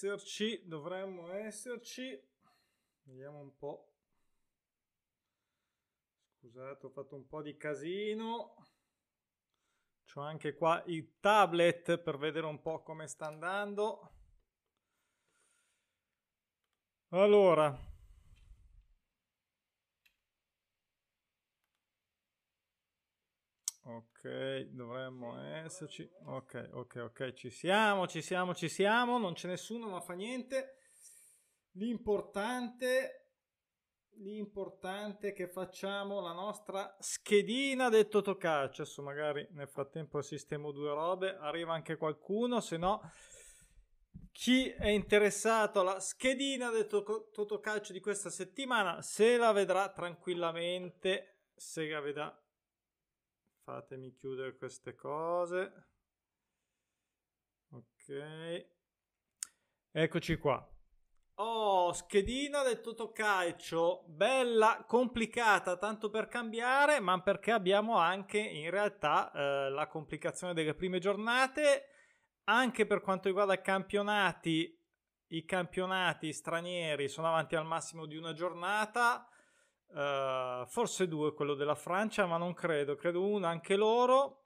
esserci, dovremmo esserci. Vediamo un po'. Scusate, ho fatto un po' di casino. C'ho anche qua il tablet per vedere un po' come sta andando. Allora, ok, dovremmo esserci. Ok, ok, ok, ci siamo, ci siamo, ci siamo. Non c'è nessuno, ma fa niente. L'importante l'importante è che facciamo la nostra schedina del Totocalcio. Adesso magari nel frattempo sistemo due robe, arriva anche qualcuno, se no chi è interessato alla schedina del Totocalcio di questa settimana se la vedrà tranquillamente, se la vedrà. Fatemi chiudere queste cose. Ok. Eccoci qua. Oh, schedina del Totocalcio, bella, complicata, tanto per cambiare, ma perché abbiamo anche in realtà eh, la complicazione delle prime giornate, anche per quanto riguarda i campionati, i campionati stranieri sono avanti al massimo di una giornata, eh, forse due quello della Francia, ma non credo, credo una anche loro.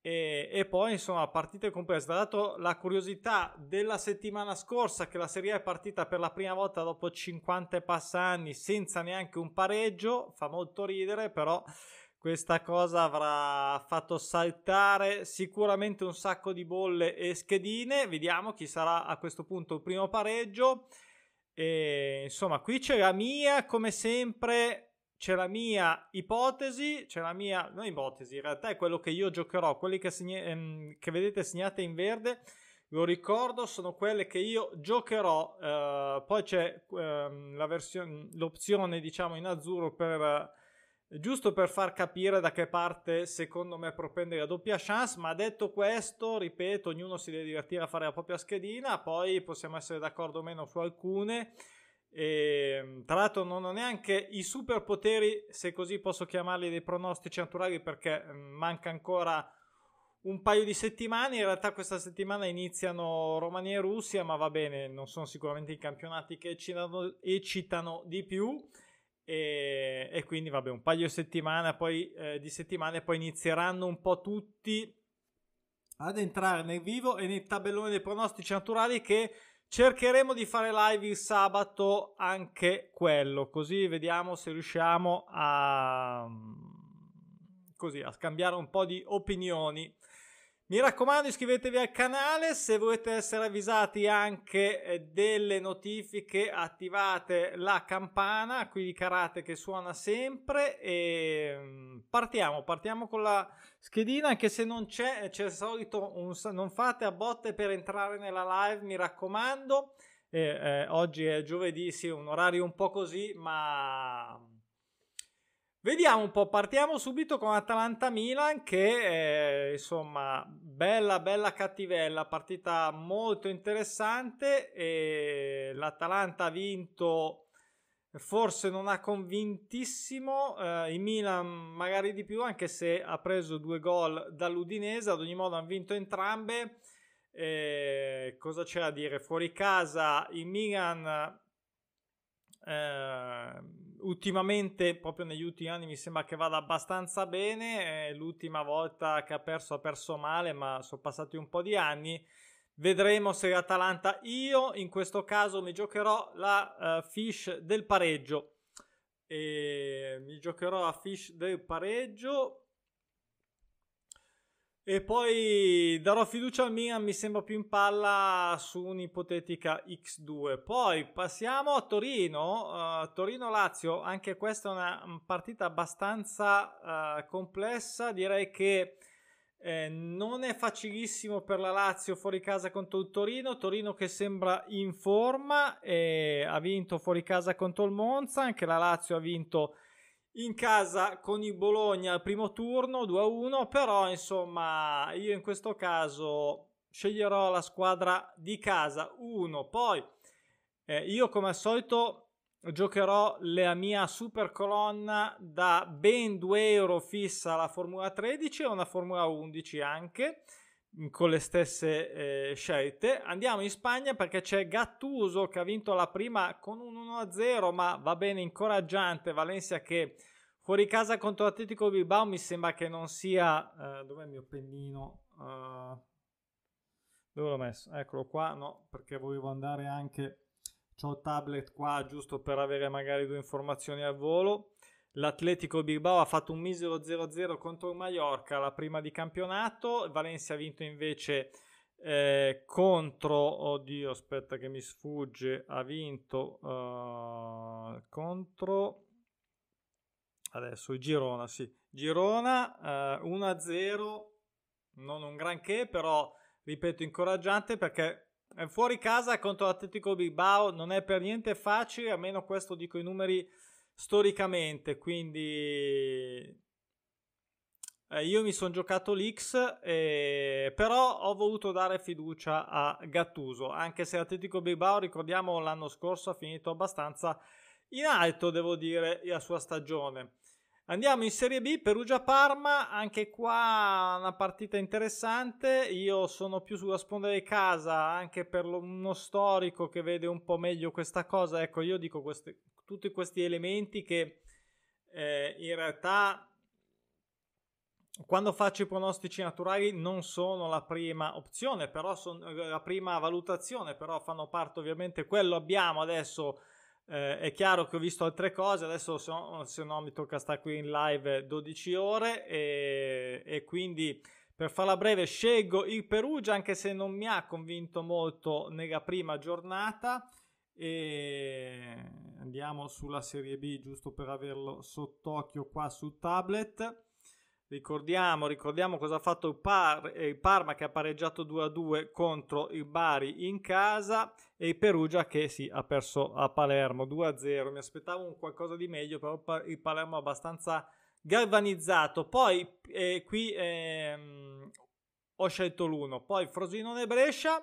E, e, poi insomma partite complesse. Dato la curiosità della settimana scorsa che la Serie A è partita per la prima volta dopo 50 e passa anni senza neanche un pareggio fa molto ridere però questa cosa avrà fatto saltare sicuramente un sacco di bolle e schedine. Vediamo chi sarà a questo punto il primo pareggio e insomma qui c'è la mia come sempre c'è la mia ipotesi, c'è la mia, non ipotesi, in realtà è quello che io giocherò, quelli che, segna, ehm, che vedete segnate in verde, lo ricordo, sono quelle che io giocherò, eh, poi c'è ehm, la versione, l'opzione diciamo in azzurro per, giusto per far capire da che parte secondo me propende la doppia chance, ma detto questo, ripeto, ognuno si deve divertire a fare la propria schedina, poi possiamo essere d'accordo o meno su alcune, e, ehm, tra l'altro non ho neanche i superpoteri, se così posso chiamarli, dei pronostici naturali perché mm, manca ancora un paio di settimane. In realtà questa settimana iniziano Romania e Russia, ma va bene, non sono sicuramente i campionati che eccitano, eccitano di più. E, e, quindi vabbè, un paio settimane, poi, eh, di settimane poi inizieranno un po' tutti ad entrare nel vivo e nei tabelloni dei pronostici naturali che Cercheremo di fare live il sabato anche quello, così vediamo se riusciamo a, così, a scambiare un po' di opinioni. Mi raccomando iscrivetevi al canale, se volete essere avvisati anche eh, delle notifiche attivate la campana, qui di karate che suona sempre e mm, partiamo, partiamo con la schedina anche se non c'è, c'è il solito, un, non fate a botte per entrare nella live, mi raccomando, eh, eh, oggi è giovedì, sì, un orario un po' così, ma Vediamo un po', partiamo subito con Atalanta-Milan che eh, insomma bella bella cattivella, partita molto interessante e l'Atalanta ha vinto forse non ha convintissimo eh, il Milan magari di più anche se ha preso due gol dall'Udinese ad ogni modo hanno vinto entrambe. Eh, cosa c'è da dire? Fuori casa il Milan eh, ultimamente, proprio negli ultimi anni, mi sembra che vada abbastanza bene. Eh, l'ultima volta che ha perso, ha perso male, ma sono passati un po' di anni. Vedremo se l'Atalanta. Io in questo caso mi giocherò la uh, fish del pareggio. E mi giocherò la fish del pareggio e poi darò fiducia al Milan, mi sembra più in palla su un'ipotetica X2. Poi passiamo a Torino, uh, Torino-Lazio, anche questa è una partita abbastanza uh, complessa, direi che eh, non è facilissimo per la Lazio fuori casa contro il Torino, Torino che sembra in forma, e ha vinto fuori casa contro il Monza, anche la Lazio ha vinto in casa con il Bologna al primo turno 2-1, però insomma io in questo caso sceglierò la squadra di casa 1, poi eh, io come al solito giocherò la mia super colonna da ben 2 euro fissa alla Formula 13 e una Formula 11 anche con le stesse eh, scelte. Andiamo in Spagna perché c'è Gattuso che ha vinto la prima con un 1-0, ma va bene, incoraggiante. Valencia che fuori casa contro Atletico Bilbao mi sembra che non sia... Eh, dov'è il mio pennino? Uh, dove l'ho messo? Eccolo qua, no, perché volevo andare anche... Ho il tablet qua giusto per avere magari due informazioni al volo. L'Atletico Bilbao ha fatto un misero 0-0 contro il Mallorca la prima di campionato. Valencia ha vinto invece eh, contro, oddio, aspetta che mi sfugge, ha vinto uh, contro adesso il Girona, sì. Girona uh, eh, 1-0, non un granché, però ripeto incoraggiante perché fuori casa contro l'Atletico Bilbao non è per niente facile, almeno questo dico i numeri storicamente, quindi eh, io mi sono giocato l'X, eh, però ho voluto dare fiducia a Gattuso, anche se l'Atletico Bilbao, ricordiamo, l'anno scorso ha finito abbastanza in alto, devo dire, la sua stagione. Andiamo in Serie B, Perugia-Parma, anche qua una partita interessante, io sono più sulla sponda di casa anche per uno storico che vede un po' meglio questa cosa, ecco io dico queste, tutti questi elementi che eh, in realtà quando faccio i pronostici naturali non sono la prima opzione, però sono la prima valutazione, però fanno parte ovviamente quello abbiamo adesso eh, è chiaro che ho visto altre cose, adesso se no, se no mi tocca stare qui in live 12 ore e, e quindi per farla breve scelgo il Perugia anche se non mi ha convinto molto nella prima giornata. E andiamo sulla serie B giusto per averlo sott'occhio qua sul tablet ricordiamo, ricordiamo cosa ha fatto il, Par- il Parma che ha pareggiato 2-2 contro il Bari in casa e il Perugia che sì, ha perso a Palermo 2-0 mi aspettavo un qualcosa di meglio però il Palermo è abbastanza galvanizzato. Poi eh, qui ehm, ho scelto l'uno. Poi Frosinone Brescia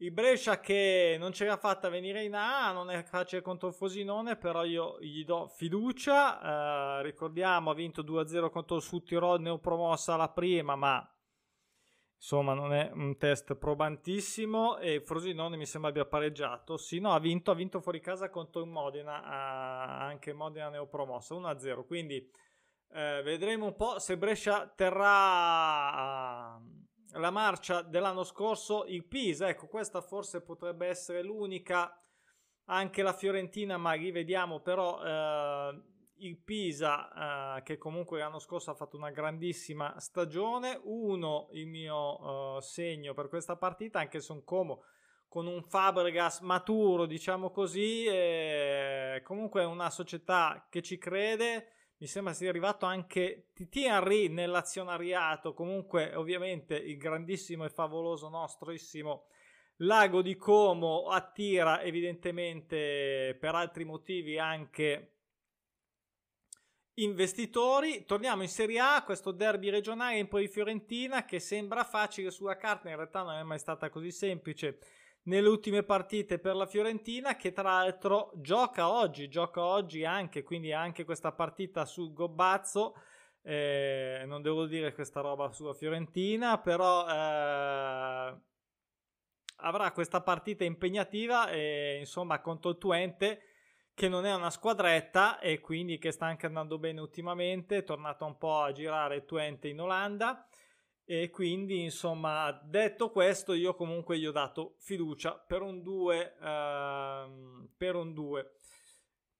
il Brescia che non ce l'ha fatta venire in A, non è facile contro il Fosinone, però io gli do fiducia. Eh, ricordiamo, ha vinto 2-0 contro il Sud Tirol, neopromossa la prima, ma insomma non è un test probantissimo e Frosinone mi sembra abbia pareggiato. Sì, no, ha vinto, ha vinto fuori casa contro il Modena, anche Modena neopromossa, 1-0. Quindi eh, vedremo un po' se Brescia terrà... La marcia dell'anno scorso, il Pisa, ecco questa forse potrebbe essere l'unica, anche la Fiorentina, ma rivediamo però eh, il Pisa eh, che comunque l'anno scorso ha fatto una grandissima stagione, uno il mio eh, segno per questa partita, anche se un Como con un Fabregas maturo, diciamo così, comunque è una società che ci crede mi sembra sia arrivato anche Titi Henry nell'azionariato, comunque ovviamente il grandissimo e favoloso nostrissimo Lago di Como attira evidentemente per altri motivi anche investitori. Torniamo in Serie A, questo derby regionale in poi Fiorentina che sembra facile sulla carta, in realtà non è mai stata così semplice nelle ultime partite per la Fiorentina che tra l'altro gioca oggi, gioca oggi anche, quindi anche questa partita sul Gobbazzo. Eh, non devo dire questa roba sulla Fiorentina, però eh, avrà questa partita impegnativa e insomma contro il Twente che non è una squadretta e quindi che sta anche andando bene ultimamente, è tornato un po' a girare il Twente in Olanda e quindi, insomma, detto questo, io comunque gli ho dato fiducia per un 2. Ehm, per un 2.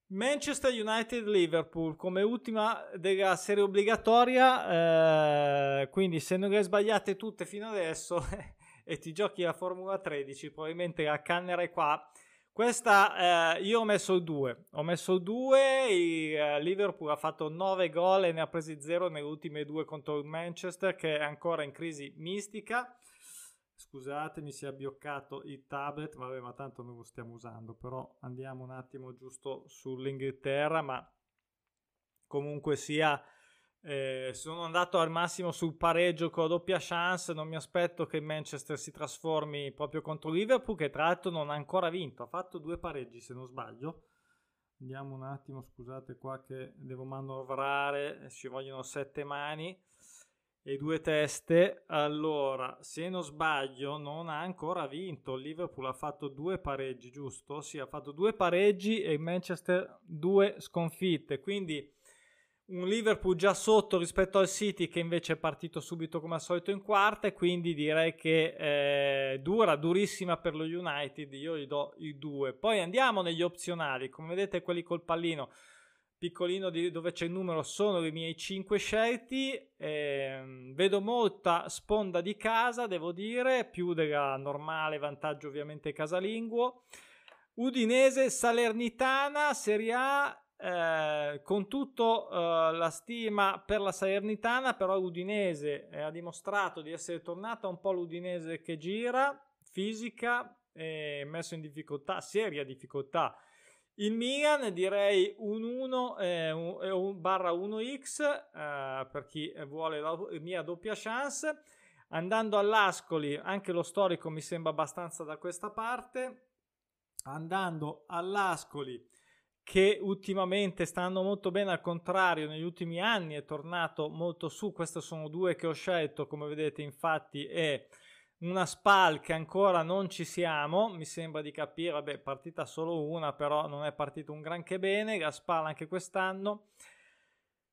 Manchester United Liverpool come ultima della serie obbligatoria. Eh, quindi, se non le sbagliate tutte fino adesso e ti giochi la Formula 13, probabilmente la cannerai qua questa eh, io ho messo 2. Ho messo il 2. Il eh, Liverpool ha fatto 9 gol e ne ha presi 0 nelle ultime due contro il Manchester, che è ancora in crisi mistica. Scusate, mi si è abbioccato il tablet, vabbè, ma tanto non lo stiamo usando. Però andiamo un attimo giusto sull'Inghilterra, ma comunque sia eh, sono andato al massimo sul pareggio con la doppia chance. Non mi aspetto che Manchester si trasformi proprio contro Liverpool, che tra l'altro non ha ancora vinto. Ha fatto due pareggi, se non sbaglio. Andiamo un attimo, scusate qua che devo manovrare, ci vogliono sette mani. e due teste. Allora, se non sbaglio, non ha ancora vinto. Liverpool ha fatto due pareggi, giusto? Sì, ha fatto due pareggi e il Manchester due sconfitte. Quindi un Liverpool già sotto rispetto al City che invece è partito subito come al solito in quarta e quindi direi che eh, dura, durissima per lo United, io gli do i due. Poi andiamo negli opzionali, come vedete quelli col pallino piccolino di, dove c'è il numero sono i miei 5 scelti. Eh, vedo molta sponda di casa, devo dire, più della normale vantaggio ovviamente casalinguo. Udinese Salernitana, Serie A, eh, con tutto eh, la stima per la Salernitana, però Udinese ha dimostrato di essere tornata un po' l'Udinese che gira, fisica, messo in difficoltà, seria difficoltà il Milan direi un 1 eh, un, un barra 1x eh, per chi vuole la mia doppia chance. Andando all'Ascoli, anche lo storico mi sembra abbastanza da questa parte. Andando all'Ascoli, che ultimamente stanno molto bene, al contrario, negli ultimi anni è tornato molto su. Queste sono due che ho scelto, come vedete, infatti, e una SPAL che ancora non ci siamo, mi sembra di capire, vabbè, partita solo una, però non è partito un granché bene, la SPAL anche quest'anno.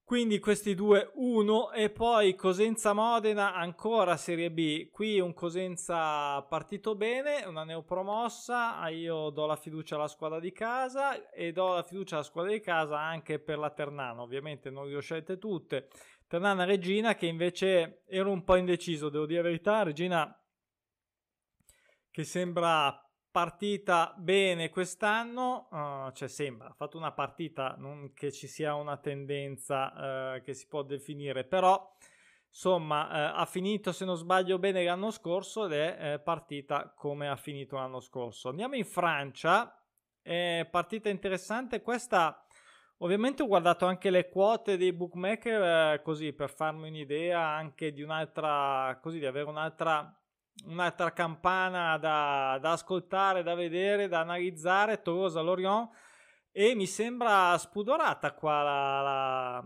Quindi questi due, uno e poi Cosenza Modena ancora Serie B. Qui un Cosenza partito bene, una neopromossa, io do la fiducia alla squadra di casa e do la fiducia alla squadra di casa anche per la Ternana. Ovviamente non le ho scelte tutte. Ternana Regina che invece ero un po' indeciso, devo dire la verità, Regina che sembra partita bene quest'anno, uh, cioè sembra, ha fatto una partita, non che ci sia una tendenza uh, che si può definire, però insomma uh, ha finito se non sbaglio bene l'anno scorso ed è partita come ha finito l'anno scorso. Andiamo in Francia, è partita interessante questa. Ovviamente ho guardato anche le quote dei bookmaker così per farmi un'idea anche di un'altra, così di avere un'altra un'altra campana da, da, ascoltare, da vedere, da analizzare, Tolosa Lorient e mi sembra spudorata qua la, la,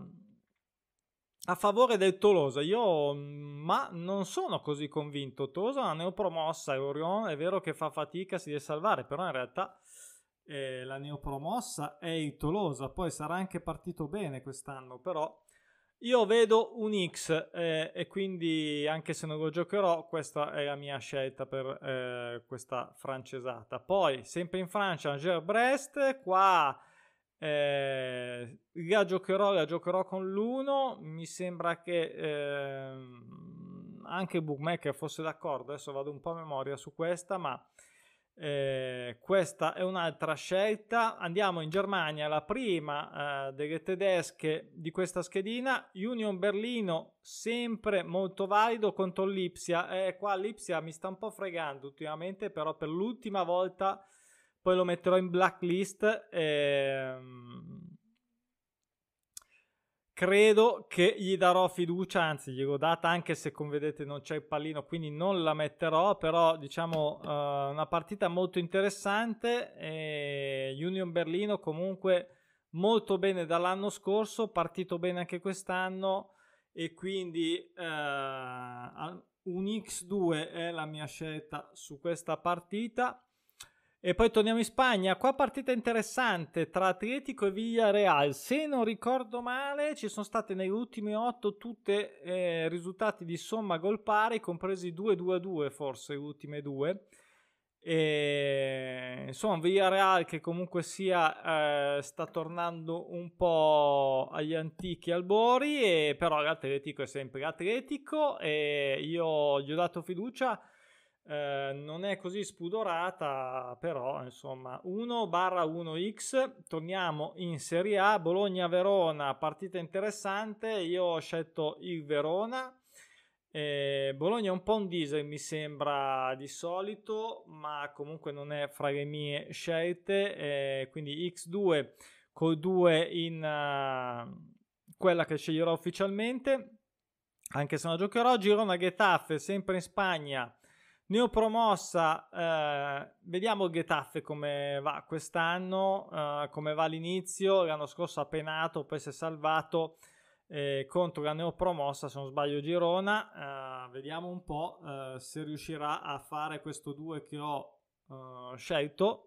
a favore del Tolosa. Io ma non sono così convinto. Tolosa è una neopromossa e Lorient è vero che fa fatica, si deve salvare, però in realtà eh, la neopromossa è il Tolosa, poi sarà anche partito bene quest'anno, però io vedo un X eh, e quindi anche se non lo giocherò, questa è la mia scelta per eh, questa francesata. Poi, sempre in Francia, Angers-Brest, qua eh, la giocherò, la giocherò con l'1. Mi sembra che ehm, anche bookmaker fosse d'accordo, adesso vado un po' a memoria su questa, ma eh, questa è un'altra scelta. Andiamo in Germania, la prima eh, delle tedesche di questa schedina. Union Berlino, sempre molto valido contro l'Ipsia. Eh, qua l'Ipsia mi sta un po' fregando ultimamente, però per l'ultima volta poi lo metterò in blacklist. Ehm, credo che gli darò fiducia, anzi gliel'ho data anche se come vedete non c'è il pallino, quindi non la metterò, però diciamo uh, una partita molto interessante, e Union Berlino comunque molto bene dall'anno scorso, partito bene anche quest'anno e quindi uh, un X2 è la mia scelta su questa partita. E poi torniamo in Spagna, qua partita interessante tra Atletico e Villarreal. Se non ricordo male, ci sono state negli ultimi 8 tutte eh, risultati di somma gol pari, compresi 2-2-2 forse, le ultime due. E, insomma, Villarreal che comunque sia eh, sta tornando un po' agli antichi albori, e, però l'Atletico è sempre l'Atletico e io gli ho dato fiducia eh, non è così spudorata, però insomma 1 barra 1x. Torniamo in Serie A, Bologna-Verona, partita interessante. Io ho scelto il Verona. Eh, Bologna è un po' un diesel, mi sembra di solito, ma comunque non è fra le mie scelte. Eh, quindi x2 col 2 in uh, quella che sceglierò ufficialmente. Anche se non giocherò, Girona Getafe, sempre in Spagna Neopromossa, eh, vediamo il Getafe come va quest'anno, eh, come va all'inizio, l'anno scorso ha penato, poi si è salvato. eh, contro la neopromossa, se non sbaglio, Girona. Uh, vediamo un po' uh, se riuscirà a fare questo 2 che ho uh, scelto.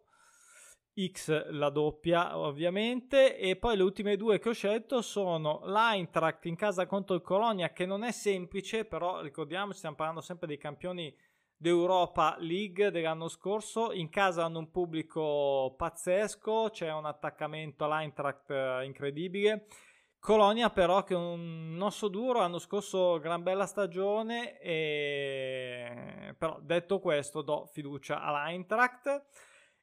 X la doppia ovviamente e poi le ultime due che ho scelto sono l'Eintracht in casa contro il Colonia che non è semplice però ricordiamoci stiamo parlando sempre dei campioni d'Europa League dell'anno scorso in casa hanno un pubblico pazzesco c'è un attaccamento all'Eintracht incredibile Colonia però che è un osso duro, l'anno scorso gran bella stagione, e... però detto questo do fiducia all'Eintracht.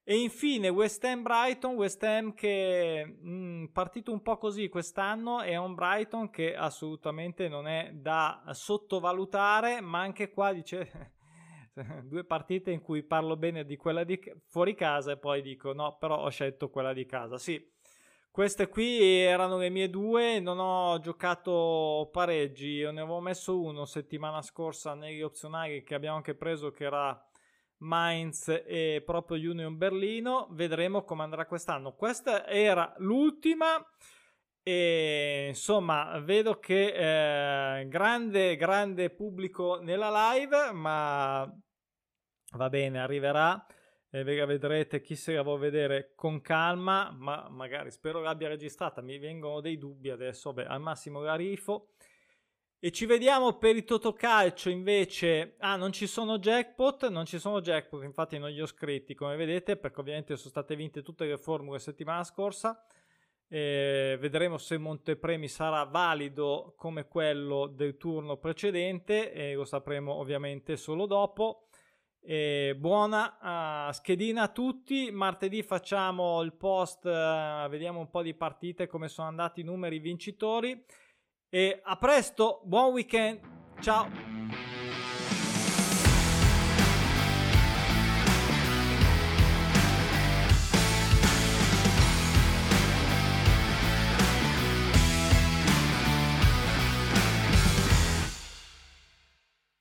E infine West Ham Brighton, West Ham che è mm, partito un po' così quest'anno, è un Brighton che assolutamente non è da sottovalutare, ma anche qua dice due partite in cui parlo bene di quella di fuori casa e poi dico no, però ho scelto quella di casa. Sì, queste qui erano le mie due, non ho giocato pareggi, io ne avevo messo uno settimana scorsa negli opzionali che abbiamo anche preso che era Mainz e proprio Union Berlino, vedremo come andrà quest'anno. Questa era l'ultima e insomma vedo che eh, grande grande pubblico nella live, ma va bene, arriverà. E vedrete chi se la vuole vedere con calma, ma magari spero l'abbia registrata, mi vengono dei dubbi adesso, beh, al massimo la rifo. E ci vediamo per il Totocalcio invece, ah non ci sono jackpot, non ci sono jackpot, infatti non li ho scritti come vedete perché ovviamente sono state vinte tutte le formule settimana scorsa. E vedremo se montepremi sarà valido come quello del turno precedente e lo sapremo ovviamente solo dopo. E buona uh, schedina a tutti. Martedì facciamo il post, uh, vediamo un po' di partite, come sono andati i numeri vincitori. E a presto, buon weekend. Ciao.